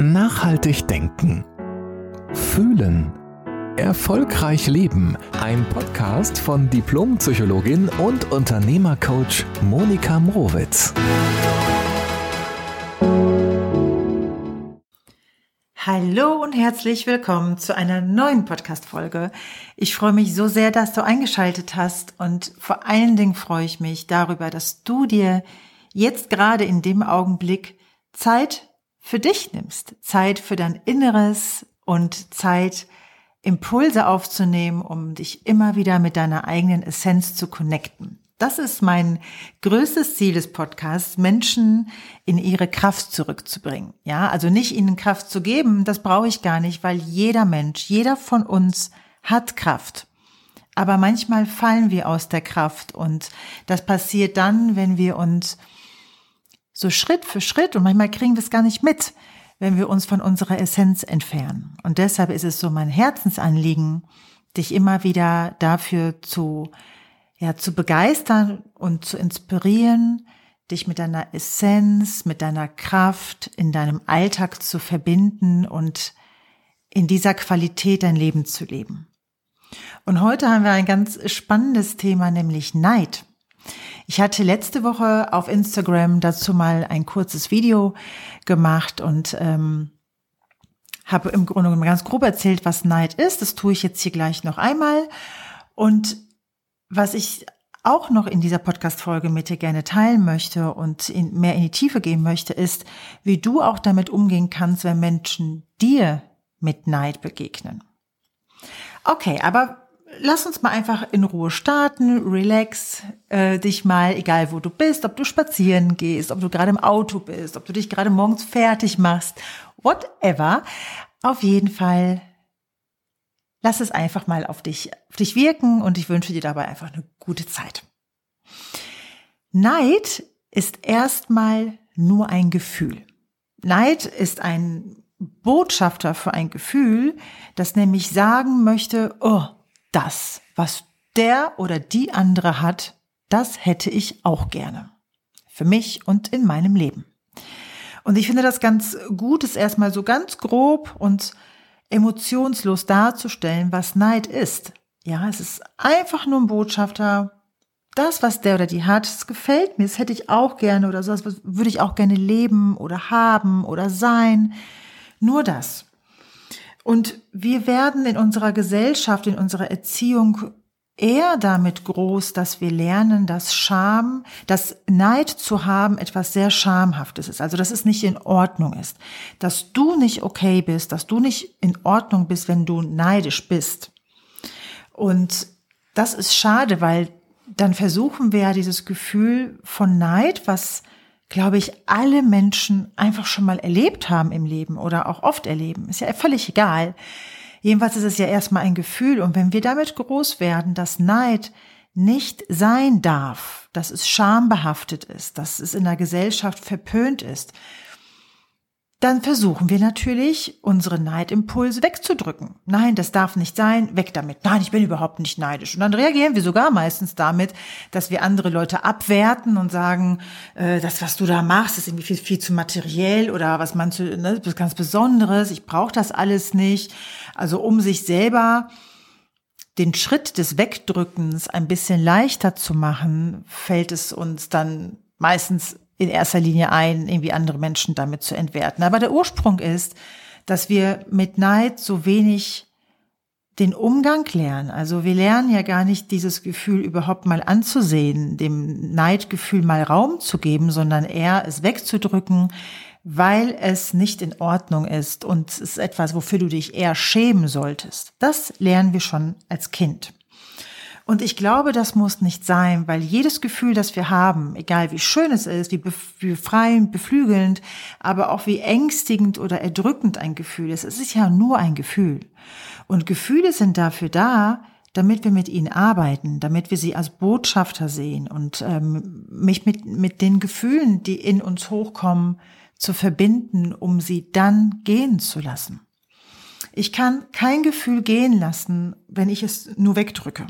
Nachhaltig denken. Fühlen. Erfolgreich leben. Ein Podcast von Diplompsychologin und Unternehmercoach Monika Mrowitz. Hallo und herzlich willkommen zu einer neuen Podcast-Folge. Ich freue mich so sehr, dass du eingeschaltet hast und vor allen Dingen freue ich mich darüber, dass du dir jetzt gerade in dem Augenblick Zeit für dich nimmst, Zeit für dein Inneres und Zeit, Impulse aufzunehmen, um dich immer wieder mit deiner eigenen Essenz zu connecten. Das ist mein größtes Ziel des Podcasts, Menschen in ihre Kraft zurückzubringen. Ja, also nicht ihnen Kraft zu geben, das brauche ich gar nicht, weil jeder Mensch, jeder von uns hat Kraft. Aber manchmal fallen wir aus der Kraft und das passiert dann, wenn wir uns so Schritt für Schritt und manchmal kriegen wir es gar nicht mit, wenn wir uns von unserer Essenz entfernen. Und deshalb ist es so mein Herzensanliegen, dich immer wieder dafür zu, ja, zu begeistern und zu inspirieren, dich mit deiner Essenz, mit deiner Kraft in deinem Alltag zu verbinden und in dieser Qualität dein Leben zu leben. Und heute haben wir ein ganz spannendes Thema, nämlich Neid. Ich hatte letzte Woche auf Instagram dazu mal ein kurzes Video gemacht und ähm, habe im Grunde genommen ganz grob erzählt, was Neid ist. Das tue ich jetzt hier gleich noch einmal. Und was ich auch noch in dieser Podcast-Folge mit dir gerne teilen möchte und in, mehr in die Tiefe gehen möchte, ist, wie du auch damit umgehen kannst, wenn Menschen dir mit Neid begegnen. Okay, aber lass uns mal einfach in Ruhe starten, relax äh, dich mal, egal wo du bist, ob du spazieren gehst, ob du gerade im Auto bist, ob du dich gerade morgens fertig machst, whatever. Auf jeden Fall lass es einfach mal auf dich, auf dich wirken und ich wünsche dir dabei einfach eine gute Zeit. Neid ist erstmal nur ein Gefühl. Neid ist ein Botschafter für ein Gefühl, das nämlich sagen möchte, oh, das, was der oder die andere hat, das hätte ich auch gerne. Für mich und in meinem Leben. Und ich finde das ganz gut, es erstmal so ganz grob und emotionslos darzustellen, was Neid ist. Ja, es ist einfach nur ein Botschafter. Das, was der oder die hat, das gefällt mir, das hätte ich auch gerne oder so, das würde ich auch gerne leben oder haben oder sein. Nur das. Und wir werden in unserer Gesellschaft, in unserer Erziehung eher damit groß, dass wir lernen, dass Scham, dass Neid zu haben etwas sehr Schamhaftes ist. Also, dass es nicht in Ordnung ist. Dass du nicht okay bist, dass du nicht in Ordnung bist, wenn du neidisch bist. Und das ist schade, weil dann versuchen wir ja dieses Gefühl von Neid, was glaube ich, alle Menschen einfach schon mal erlebt haben im Leben oder auch oft erleben. Ist ja völlig egal. Jedenfalls ist es ja erstmal ein Gefühl. Und wenn wir damit groß werden, dass Neid nicht sein darf, dass es schambehaftet ist, dass es in der Gesellschaft verpönt ist, dann versuchen wir natürlich, unsere Neidimpulse wegzudrücken. Nein, das darf nicht sein, weg damit. Nein, ich bin überhaupt nicht neidisch. Und dann reagieren wir sogar meistens damit, dass wir andere Leute abwerten und sagen, äh, das, was du da machst, ist irgendwie viel, viel zu materiell oder was man zu, ne, ganz Besonderes, ich brauche das alles nicht. Also um sich selber den Schritt des Wegdrückens ein bisschen leichter zu machen, fällt es uns dann meistens in erster Linie ein, irgendwie andere Menschen damit zu entwerten. Aber der Ursprung ist, dass wir mit Neid so wenig den Umgang lernen. Also wir lernen ja gar nicht dieses Gefühl überhaupt mal anzusehen, dem Neidgefühl mal Raum zu geben, sondern eher es wegzudrücken, weil es nicht in Ordnung ist und es ist etwas, wofür du dich eher schämen solltest. Das lernen wir schon als Kind. Und ich glaube, das muss nicht sein, weil jedes Gefühl, das wir haben, egal wie schön es ist, wie befreiend, beflügelnd, aber auch wie ängstigend oder erdrückend ein Gefühl ist, es ist ja nur ein Gefühl. Und Gefühle sind dafür da, damit wir mit ihnen arbeiten, damit wir sie als Botschafter sehen und ähm, mich mit, mit den Gefühlen, die in uns hochkommen, zu verbinden, um sie dann gehen zu lassen. Ich kann kein Gefühl gehen lassen, wenn ich es nur wegdrücke.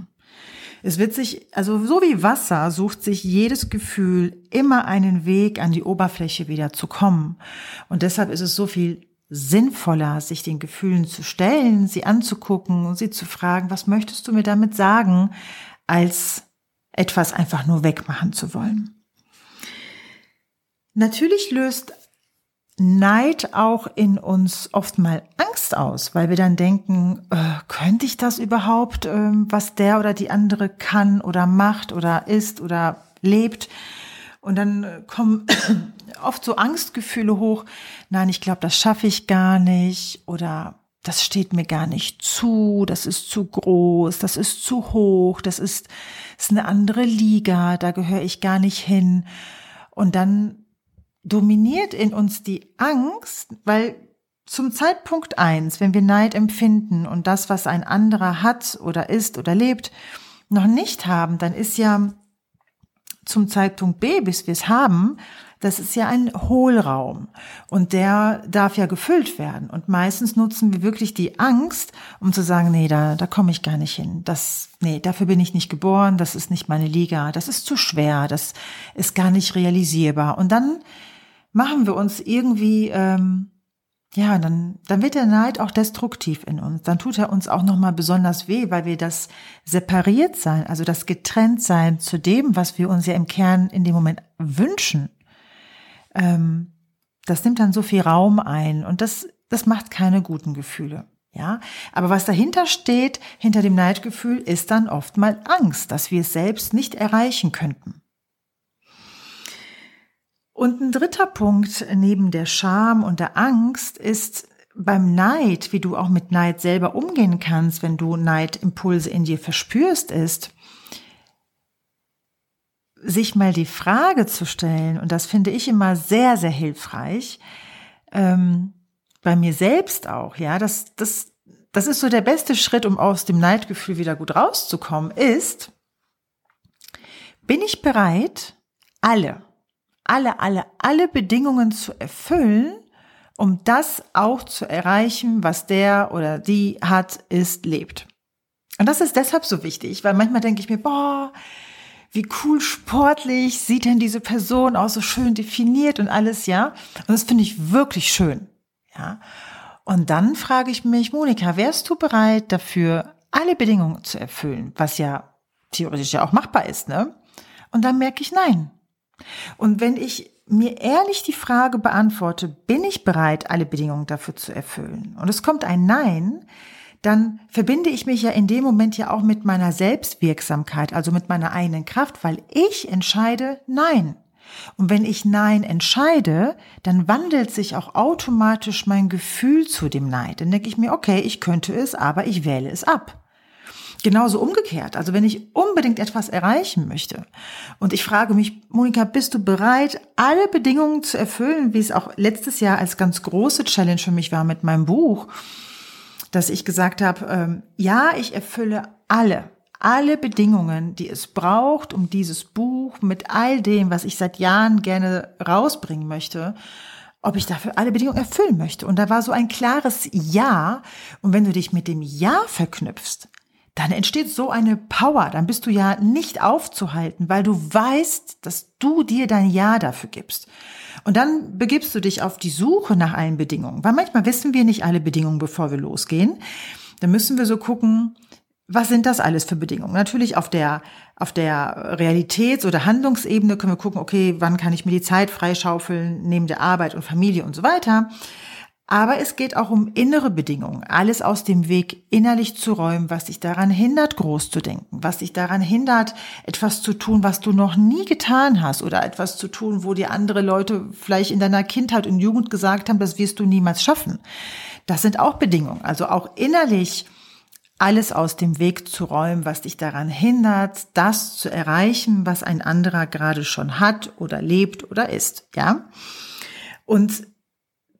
Es wird sich, also so wie Wasser sucht sich jedes Gefühl immer einen Weg an die Oberfläche wieder zu kommen. Und deshalb ist es so viel sinnvoller, sich den Gefühlen zu stellen, sie anzugucken und sie zu fragen, was möchtest du mir damit sagen, als etwas einfach nur wegmachen zu wollen. Natürlich löst Neid auch in uns oft mal Angst aus, weil wir dann denken, äh, könnte ich das überhaupt, äh, was der oder die andere kann oder macht oder ist oder lebt? Und dann äh, kommen oft so Angstgefühle hoch. Nein, ich glaube, das schaffe ich gar nicht oder das steht mir gar nicht zu, das ist zu groß, das ist zu hoch, das ist, ist eine andere Liga, da gehöre ich gar nicht hin. Und dann dominiert in uns die Angst, weil zum Zeitpunkt eins, wenn wir Neid empfinden und das, was ein anderer hat oder ist oder lebt, noch nicht haben, dann ist ja zum Zeitpunkt B, bis wir es haben, das ist ja ein Hohlraum und der darf ja gefüllt werden. Und meistens nutzen wir wirklich die Angst, um zu sagen, nee, da, da komme ich gar nicht hin. Das, nee, dafür bin ich nicht geboren, das ist nicht meine Liga, das ist zu schwer, das ist gar nicht realisierbar. Und dann machen wir uns irgendwie ähm, ja, dann, dann wird der Neid auch destruktiv in uns. Dann tut er uns auch nochmal besonders weh, weil wir das separiert sein, also das getrennt sein zu dem, was wir uns ja im Kern in dem Moment wünschen. Ähm, das nimmt dann so viel Raum ein und das, das macht keine guten Gefühle. Ja, aber was dahinter steht, hinter dem Neidgefühl, ist dann oft mal Angst, dass wir es selbst nicht erreichen könnten. Und ein dritter Punkt neben der Scham und der Angst ist beim Neid, wie du auch mit Neid selber umgehen kannst, wenn du Neidimpulse in dir verspürst, ist, sich mal die Frage zu stellen, und das finde ich immer sehr, sehr hilfreich, ähm, bei mir selbst auch, ja, das, das, das ist so der beste Schritt, um aus dem Neidgefühl wieder gut rauszukommen, ist, bin ich bereit, alle, alle, alle, alle Bedingungen zu erfüllen, um das auch zu erreichen, was der oder die hat, ist, lebt. Und das ist deshalb so wichtig, weil manchmal denke ich mir, boah, wie cool sportlich sieht denn diese Person aus, so schön definiert und alles, ja. Und das finde ich wirklich schön, ja. Und dann frage ich mich, Monika, wärst du bereit dafür, alle Bedingungen zu erfüllen, was ja theoretisch ja auch machbar ist, ne? Und dann merke ich, nein, und wenn ich mir ehrlich die Frage beantworte, bin ich bereit, alle Bedingungen dafür zu erfüllen? Und es kommt ein Nein, dann verbinde ich mich ja in dem Moment ja auch mit meiner Selbstwirksamkeit, also mit meiner eigenen Kraft, weil ich entscheide Nein. Und wenn ich Nein entscheide, dann wandelt sich auch automatisch mein Gefühl zu dem Nein. Dann denke ich mir, okay, ich könnte es, aber ich wähle es ab. Genauso umgekehrt. Also wenn ich unbedingt etwas erreichen möchte und ich frage mich, Monika, bist du bereit, alle Bedingungen zu erfüllen, wie es auch letztes Jahr als ganz große Challenge für mich war mit meinem Buch, dass ich gesagt habe, ähm, ja, ich erfülle alle, alle Bedingungen, die es braucht, um dieses Buch mit all dem, was ich seit Jahren gerne rausbringen möchte, ob ich dafür alle Bedingungen erfüllen möchte. Und da war so ein klares Ja. Und wenn du dich mit dem Ja verknüpfst, dann entsteht so eine Power, dann bist du ja nicht aufzuhalten, weil du weißt, dass du dir dein Ja dafür gibst. Und dann begibst du dich auf die Suche nach allen Bedingungen, weil manchmal wissen wir nicht alle Bedingungen, bevor wir losgehen. Dann müssen wir so gucken, was sind das alles für Bedingungen? Natürlich auf der, auf der Realitäts- oder Handlungsebene können wir gucken, okay, wann kann ich mir die Zeit freischaufeln neben der Arbeit und Familie und so weiter. Aber es geht auch um innere Bedingungen, alles aus dem Weg innerlich zu räumen, was dich daran hindert, groß zu denken, was dich daran hindert, etwas zu tun, was du noch nie getan hast oder etwas zu tun, wo dir andere Leute vielleicht in deiner Kindheit und Jugend gesagt haben, das wirst du niemals schaffen. Das sind auch Bedingungen, also auch innerlich alles aus dem Weg zu räumen, was dich daran hindert, das zu erreichen, was ein anderer gerade schon hat oder lebt oder ist, ja? Und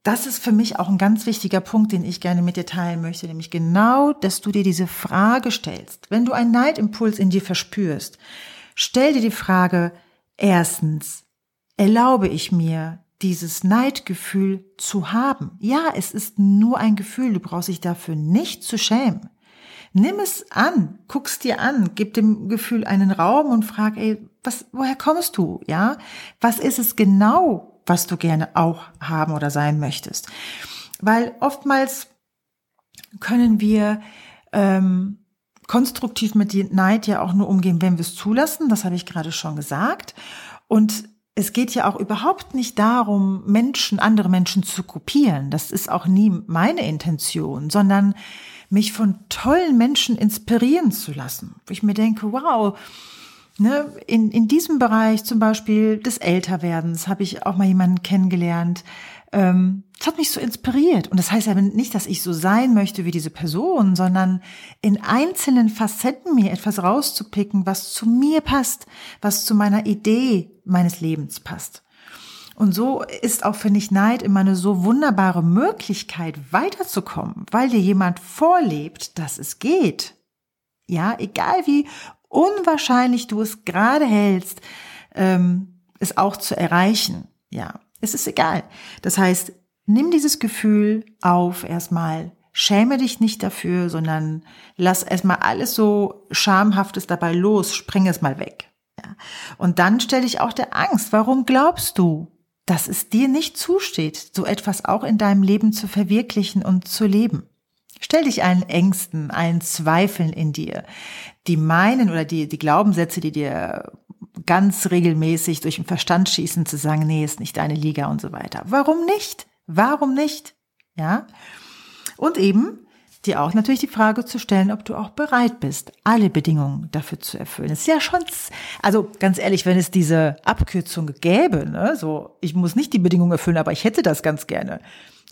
das ist für mich auch ein ganz wichtiger Punkt, den ich gerne mit dir teilen möchte, nämlich genau, dass du dir diese Frage stellst. Wenn du einen Neidimpuls in dir verspürst, stell dir die Frage, erstens, erlaube ich mir, dieses Neidgefühl zu haben? Ja, es ist nur ein Gefühl, du brauchst dich dafür nicht zu schämen. Nimm es an, guck's dir an, gib dem Gefühl einen Raum und frag, ey, was, woher kommst du? Ja? Was ist es genau, was du gerne auch haben oder sein möchtest. weil oftmals können wir ähm, konstruktiv mit Neid ja auch nur umgehen, wenn wir es zulassen. Das habe ich gerade schon gesagt. Und es geht ja auch überhaupt nicht darum, Menschen, andere Menschen zu kopieren. Das ist auch nie meine Intention, sondern mich von tollen Menschen inspirieren zu lassen. Wo ich mir denke, wow, ne, in, in diesem Bereich zum Beispiel des Älterwerdens habe ich auch mal jemanden kennengelernt, ähm, das hat mich so inspiriert. Und das heißt aber nicht, dass ich so sein möchte wie diese Person, sondern in einzelnen Facetten mir etwas rauszupicken, was zu mir passt, was zu meiner Idee meines Lebens passt. Und so ist auch, finde ich, Neid immer eine so wunderbare Möglichkeit, weiterzukommen, weil dir jemand vorlebt, dass es geht. Ja, egal wie unwahrscheinlich du es gerade hältst, ähm, es auch zu erreichen. Ja, es ist egal. Das heißt, nimm dieses Gefühl auf erstmal. Schäme dich nicht dafür, sondern lass erstmal alles so Schamhaftes dabei los, spring es mal weg. Ja. Und dann stell dich auch der Angst. Warum glaubst du, dass es dir nicht zusteht, so etwas auch in deinem Leben zu verwirklichen und zu leben? Stell dich allen Ängsten, allen Zweifeln in dir, die meinen oder die, die Glaubenssätze, die dir ganz regelmäßig durch den Verstand schießen, zu sagen, nee, ist nicht deine Liga und so weiter. Warum nicht? Warum nicht? Ja? Und eben dir auch natürlich die Frage zu stellen, ob du auch bereit bist, alle Bedingungen dafür zu erfüllen. Es ist ja schon, also ganz ehrlich, wenn es diese Abkürzung gäbe, ne, so, ich muss nicht die Bedingungen erfüllen, aber ich hätte das ganz gerne.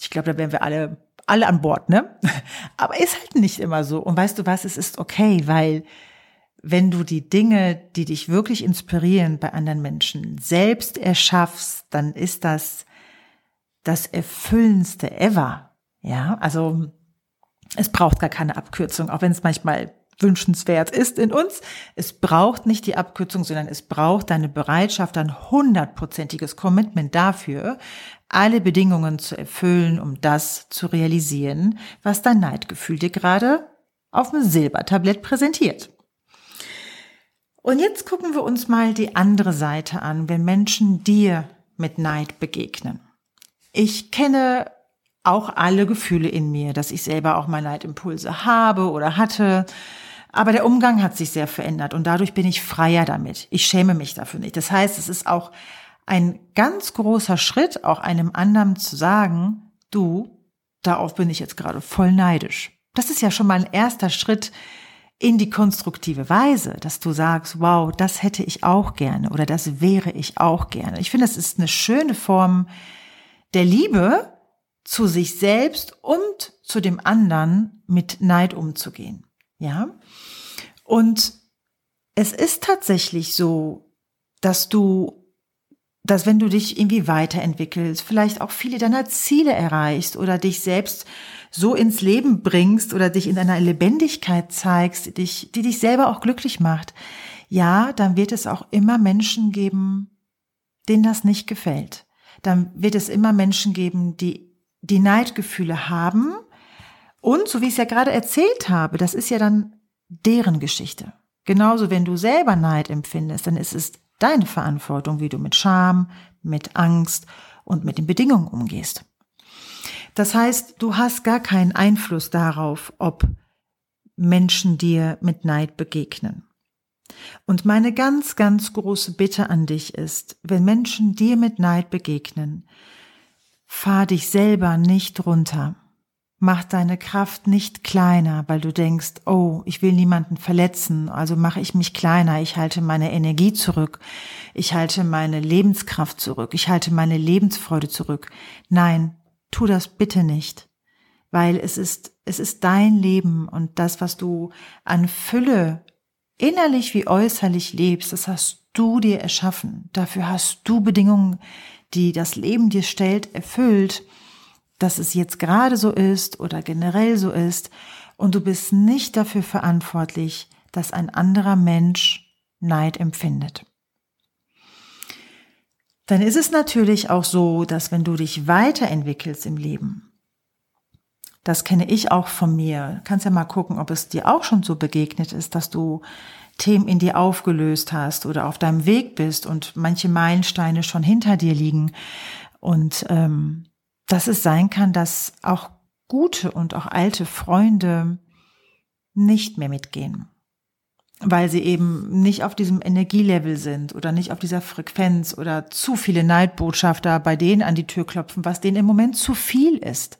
Ich glaube, da wären wir alle, alle an Bord, ne? Aber ist halt nicht immer so. Und weißt du was, es ist okay, weil wenn du die Dinge, die dich wirklich inspirieren bei anderen Menschen, selbst erschaffst, dann ist das das erfüllendste ever. Ja, also es braucht gar keine Abkürzung, auch wenn es manchmal wünschenswert ist in uns. Es braucht nicht die Abkürzung, sondern es braucht deine Bereitschaft, ein hundertprozentiges Commitment dafür, alle Bedingungen zu erfüllen, um das zu realisieren, was dein Neidgefühl dir gerade auf dem Silbertablett präsentiert. Und jetzt gucken wir uns mal die andere Seite an, wenn Menschen dir mit Neid begegnen. Ich kenne auch alle Gefühle in mir, dass ich selber auch mal Neidimpulse habe oder hatte. Aber der Umgang hat sich sehr verändert und dadurch bin ich freier damit. Ich schäme mich dafür nicht. Das heißt, es ist auch ein ganz großer Schritt, auch einem anderen zu sagen, du, darauf bin ich jetzt gerade voll neidisch. Das ist ja schon mal ein erster Schritt in die konstruktive Weise, dass du sagst, wow, das hätte ich auch gerne oder das wäre ich auch gerne. Ich finde, es ist eine schöne Form der Liebe zu sich selbst und zu dem anderen mit Neid umzugehen. Ja? Und es ist tatsächlich so, dass du, dass wenn du dich irgendwie weiterentwickelst, vielleicht auch viele deiner Ziele erreichst oder dich selbst so ins Leben bringst oder dich in einer Lebendigkeit zeigst, die dich, die dich selber auch glücklich macht, ja, dann wird es auch immer Menschen geben, denen das nicht gefällt. Dann wird es immer Menschen geben, die die Neidgefühle haben. Und so wie ich es ja gerade erzählt habe, das ist ja dann deren Geschichte. Genauso, wenn du selber Neid empfindest, dann ist es deine Verantwortung, wie du mit Scham, mit Angst und mit den Bedingungen umgehst. Das heißt, du hast gar keinen Einfluss darauf, ob Menschen dir mit Neid begegnen. Und meine ganz, ganz große Bitte an dich ist, wenn Menschen dir mit Neid begegnen, fahr dich selber nicht runter. Mach deine Kraft nicht kleiner, weil du denkst, oh, ich will niemanden verletzen, also mache ich mich kleiner, ich halte meine Energie zurück, ich halte meine Lebenskraft zurück, ich halte meine Lebensfreude zurück. Nein, tu das bitte nicht, weil es ist, es ist dein Leben und das, was du an Fülle innerlich wie äußerlich lebst, das hast du dir erschaffen. Dafür hast du Bedingungen, die das Leben dir stellt, erfüllt, dass es jetzt gerade so ist oder generell so ist. Und du bist nicht dafür verantwortlich, dass ein anderer Mensch Neid empfindet. Dann ist es natürlich auch so, dass wenn du dich weiterentwickelst im Leben, das kenne ich auch von mir, kannst ja mal gucken, ob es dir auch schon so begegnet ist, dass du Themen in dir aufgelöst hast oder auf deinem Weg bist und manche Meilensteine schon hinter dir liegen. Und ähm, dass es sein kann, dass auch gute und auch alte Freunde nicht mehr mitgehen, weil sie eben nicht auf diesem Energielevel sind oder nicht auf dieser Frequenz oder zu viele Neidbotschafter bei denen an die Tür klopfen, was denen im Moment zu viel ist.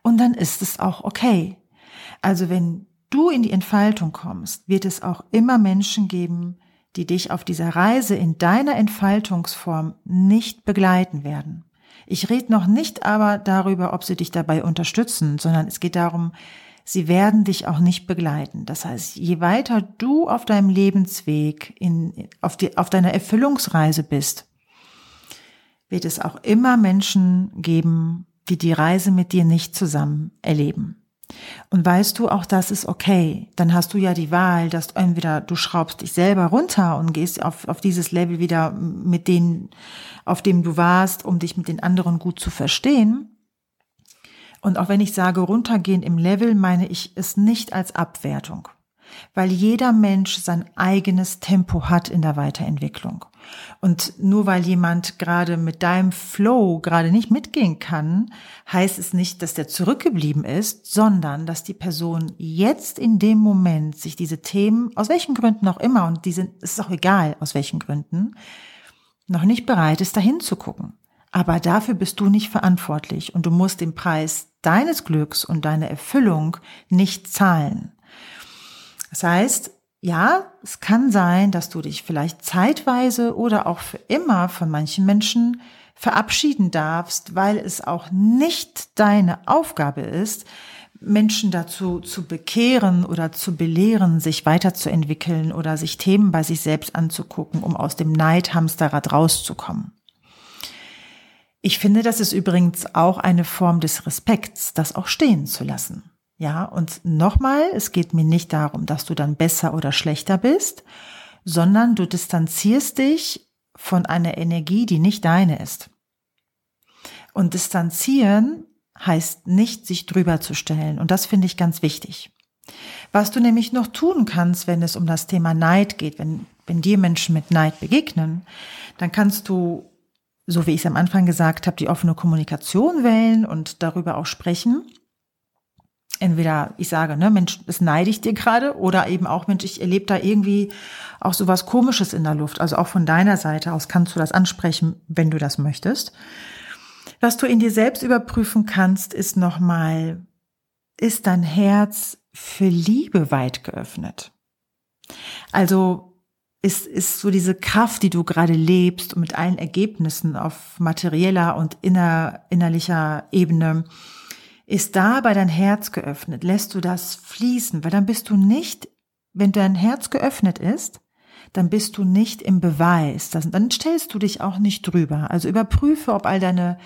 Und dann ist es auch okay. Also wenn du in die Entfaltung kommst, wird es auch immer Menschen geben, die dich auf dieser Reise in deiner Entfaltungsform nicht begleiten werden. Ich rede noch nicht aber darüber, ob sie dich dabei unterstützen, sondern es geht darum, sie werden dich auch nicht begleiten. Das heißt, je weiter du auf deinem Lebensweg, in, auf, die, auf deiner Erfüllungsreise bist, wird es auch immer Menschen geben, die die Reise mit dir nicht zusammen erleben. Und weißt du, auch das ist okay. Dann hast du ja die Wahl, dass entweder du schraubst dich selber runter und gehst auf, auf dieses Level wieder mit denen, auf dem du warst, um dich mit den anderen gut zu verstehen. Und auch wenn ich sage runtergehen im Level, meine ich es nicht als Abwertung weil jeder Mensch sein eigenes Tempo hat in der Weiterentwicklung. Und nur weil jemand gerade mit deinem Flow gerade nicht mitgehen kann, heißt es nicht, dass der zurückgeblieben ist, sondern dass die Person jetzt in dem Moment sich diese Themen, aus welchen Gründen auch immer, und die sind, es ist auch egal, aus welchen Gründen, noch nicht bereit ist, dahin zu gucken. Aber dafür bist du nicht verantwortlich und du musst den Preis deines Glücks und deiner Erfüllung nicht zahlen. Das heißt, ja, es kann sein, dass du dich vielleicht zeitweise oder auch für immer von manchen Menschen verabschieden darfst, weil es auch nicht deine Aufgabe ist, Menschen dazu zu bekehren oder zu belehren, sich weiterzuentwickeln oder sich Themen bei sich selbst anzugucken, um aus dem Neidhamsterrad rauszukommen. Ich finde, das ist übrigens auch eine Form des Respekts, das auch stehen zu lassen. Ja, und nochmal, es geht mir nicht darum, dass du dann besser oder schlechter bist, sondern du distanzierst dich von einer Energie, die nicht deine ist. Und distanzieren heißt nicht, sich drüber zu stellen. Und das finde ich ganz wichtig. Was du nämlich noch tun kannst, wenn es um das Thema Neid geht, wenn, wenn dir Menschen mit Neid begegnen, dann kannst du, so wie ich es am Anfang gesagt habe, die offene Kommunikation wählen und darüber auch sprechen entweder ich sage, ne, Mensch, das neide ich dir gerade, oder eben auch, Mensch, ich erlebe da irgendwie auch so was Komisches in der Luft. Also auch von deiner Seite aus kannst du das ansprechen, wenn du das möchtest. Was du in dir selbst überprüfen kannst, ist nochmal, ist dein Herz für Liebe weit geöffnet? Also ist, ist so diese Kraft, die du gerade lebst und mit allen Ergebnissen auf materieller und inner, innerlicher Ebene, ist dabei dein Herz geöffnet? Lässt du das fließen? Weil dann bist du nicht, wenn dein Herz geöffnet ist, dann bist du nicht im Beweis. Dann stellst du dich auch nicht drüber. Also überprüfe, ob all deine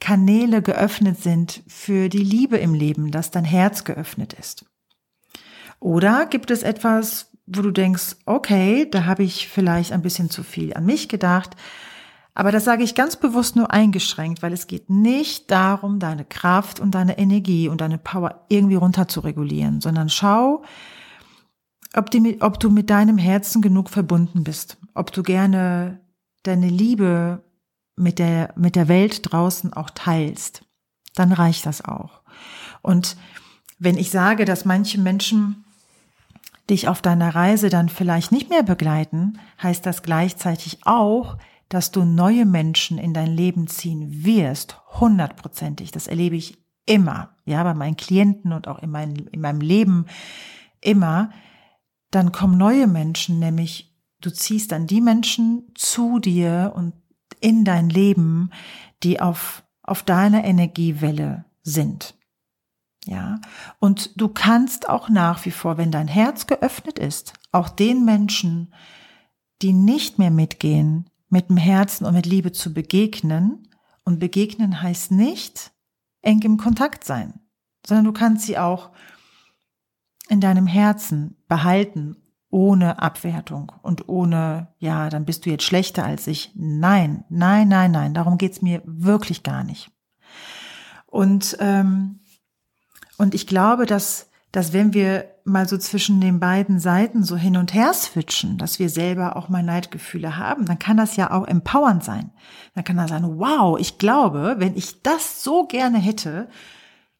Kanäle geöffnet sind für die Liebe im Leben, dass dein Herz geöffnet ist. Oder gibt es etwas, wo du denkst, okay, da habe ich vielleicht ein bisschen zu viel an mich gedacht, aber das sage ich ganz bewusst nur eingeschränkt, weil es geht nicht darum, deine Kraft und deine Energie und deine Power irgendwie runter zu regulieren, sondern schau, ob, die, ob du mit deinem Herzen genug verbunden bist, ob du gerne deine Liebe mit der, mit der Welt draußen auch teilst. Dann reicht das auch. Und wenn ich sage, dass manche Menschen dich auf deiner Reise dann vielleicht nicht mehr begleiten, heißt das gleichzeitig auch, dass du neue Menschen in dein Leben ziehen wirst, hundertprozentig. Das erlebe ich immer, ja, bei meinen Klienten und auch in, mein, in meinem Leben immer. Dann kommen neue Menschen, nämlich du ziehst dann die Menschen zu dir und in dein Leben, die auf, auf deiner Energiewelle sind. Ja, und du kannst auch nach wie vor, wenn dein Herz geöffnet ist, auch den Menschen, die nicht mehr mitgehen, mit dem Herzen und mit Liebe zu begegnen. Und begegnen heißt nicht eng im Kontakt sein, sondern du kannst sie auch in deinem Herzen behalten, ohne Abwertung und ohne, ja, dann bist du jetzt schlechter als ich. Nein, nein, nein, nein, darum geht's mir wirklich gar nicht. Und, ähm, und ich glaube, dass dass wenn wir mal so zwischen den beiden Seiten so hin und her switchen, dass wir selber auch mal Neidgefühle haben, dann kann das ja auch empowernd sein. Dann kann er sagen, wow, ich glaube, wenn ich das so gerne hätte,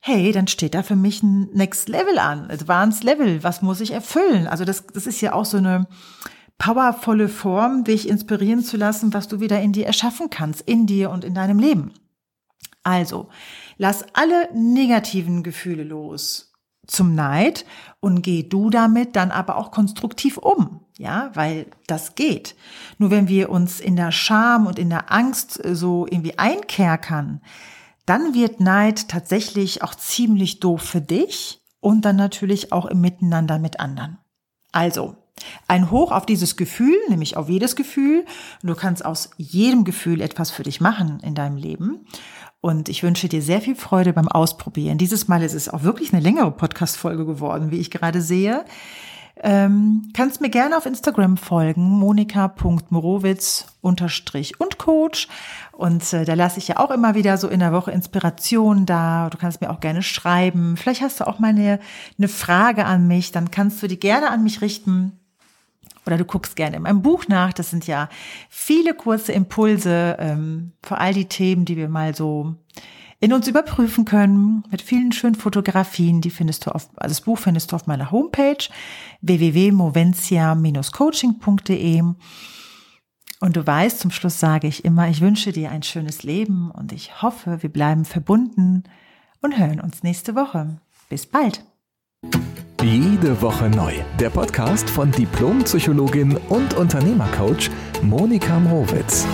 hey, dann steht da für mich ein Next Level an, Advanced Level, was muss ich erfüllen? Also das, das ist ja auch so eine powervolle Form, dich inspirieren zu lassen, was du wieder in dir erschaffen kannst, in dir und in deinem Leben. Also, lass alle negativen Gefühle los zum Neid und geh du damit dann aber auch konstruktiv um. Ja, weil das geht. Nur wenn wir uns in der Scham und in der Angst so irgendwie einkerkern, dann wird Neid tatsächlich auch ziemlich doof für dich und dann natürlich auch im Miteinander mit anderen. Also, ein Hoch auf dieses Gefühl, nämlich auf jedes Gefühl. du kannst aus jedem Gefühl etwas für dich machen in deinem Leben. Und ich wünsche dir sehr viel Freude beim Ausprobieren. Dieses Mal ist es auch wirklich eine längere Podcast-Folge geworden, wie ich gerade sehe. Ähm, kannst mir gerne auf Instagram folgen, monika.morowitz unterstrich und Coach. Und äh, da lasse ich ja auch immer wieder so in der Woche Inspiration da. Du kannst mir auch gerne schreiben. Vielleicht hast du auch mal eine, eine Frage an mich. Dann kannst du die gerne an mich richten oder du guckst gerne in meinem Buch nach. Das sind ja viele kurze Impulse ähm, für all die Themen, die wir mal so in uns überprüfen können, mit vielen schönen Fotografien. Die findest du auf, also das Buch findest du auf meiner Homepage www.movencia-coaching.de. Und du weißt, zum Schluss sage ich immer, ich wünsche dir ein schönes Leben und ich hoffe, wir bleiben verbunden und hören uns nächste Woche. Bis bald. Jede Woche neu. Der Podcast von Diplompsychologin und Unternehmercoach Monika Mrowitz.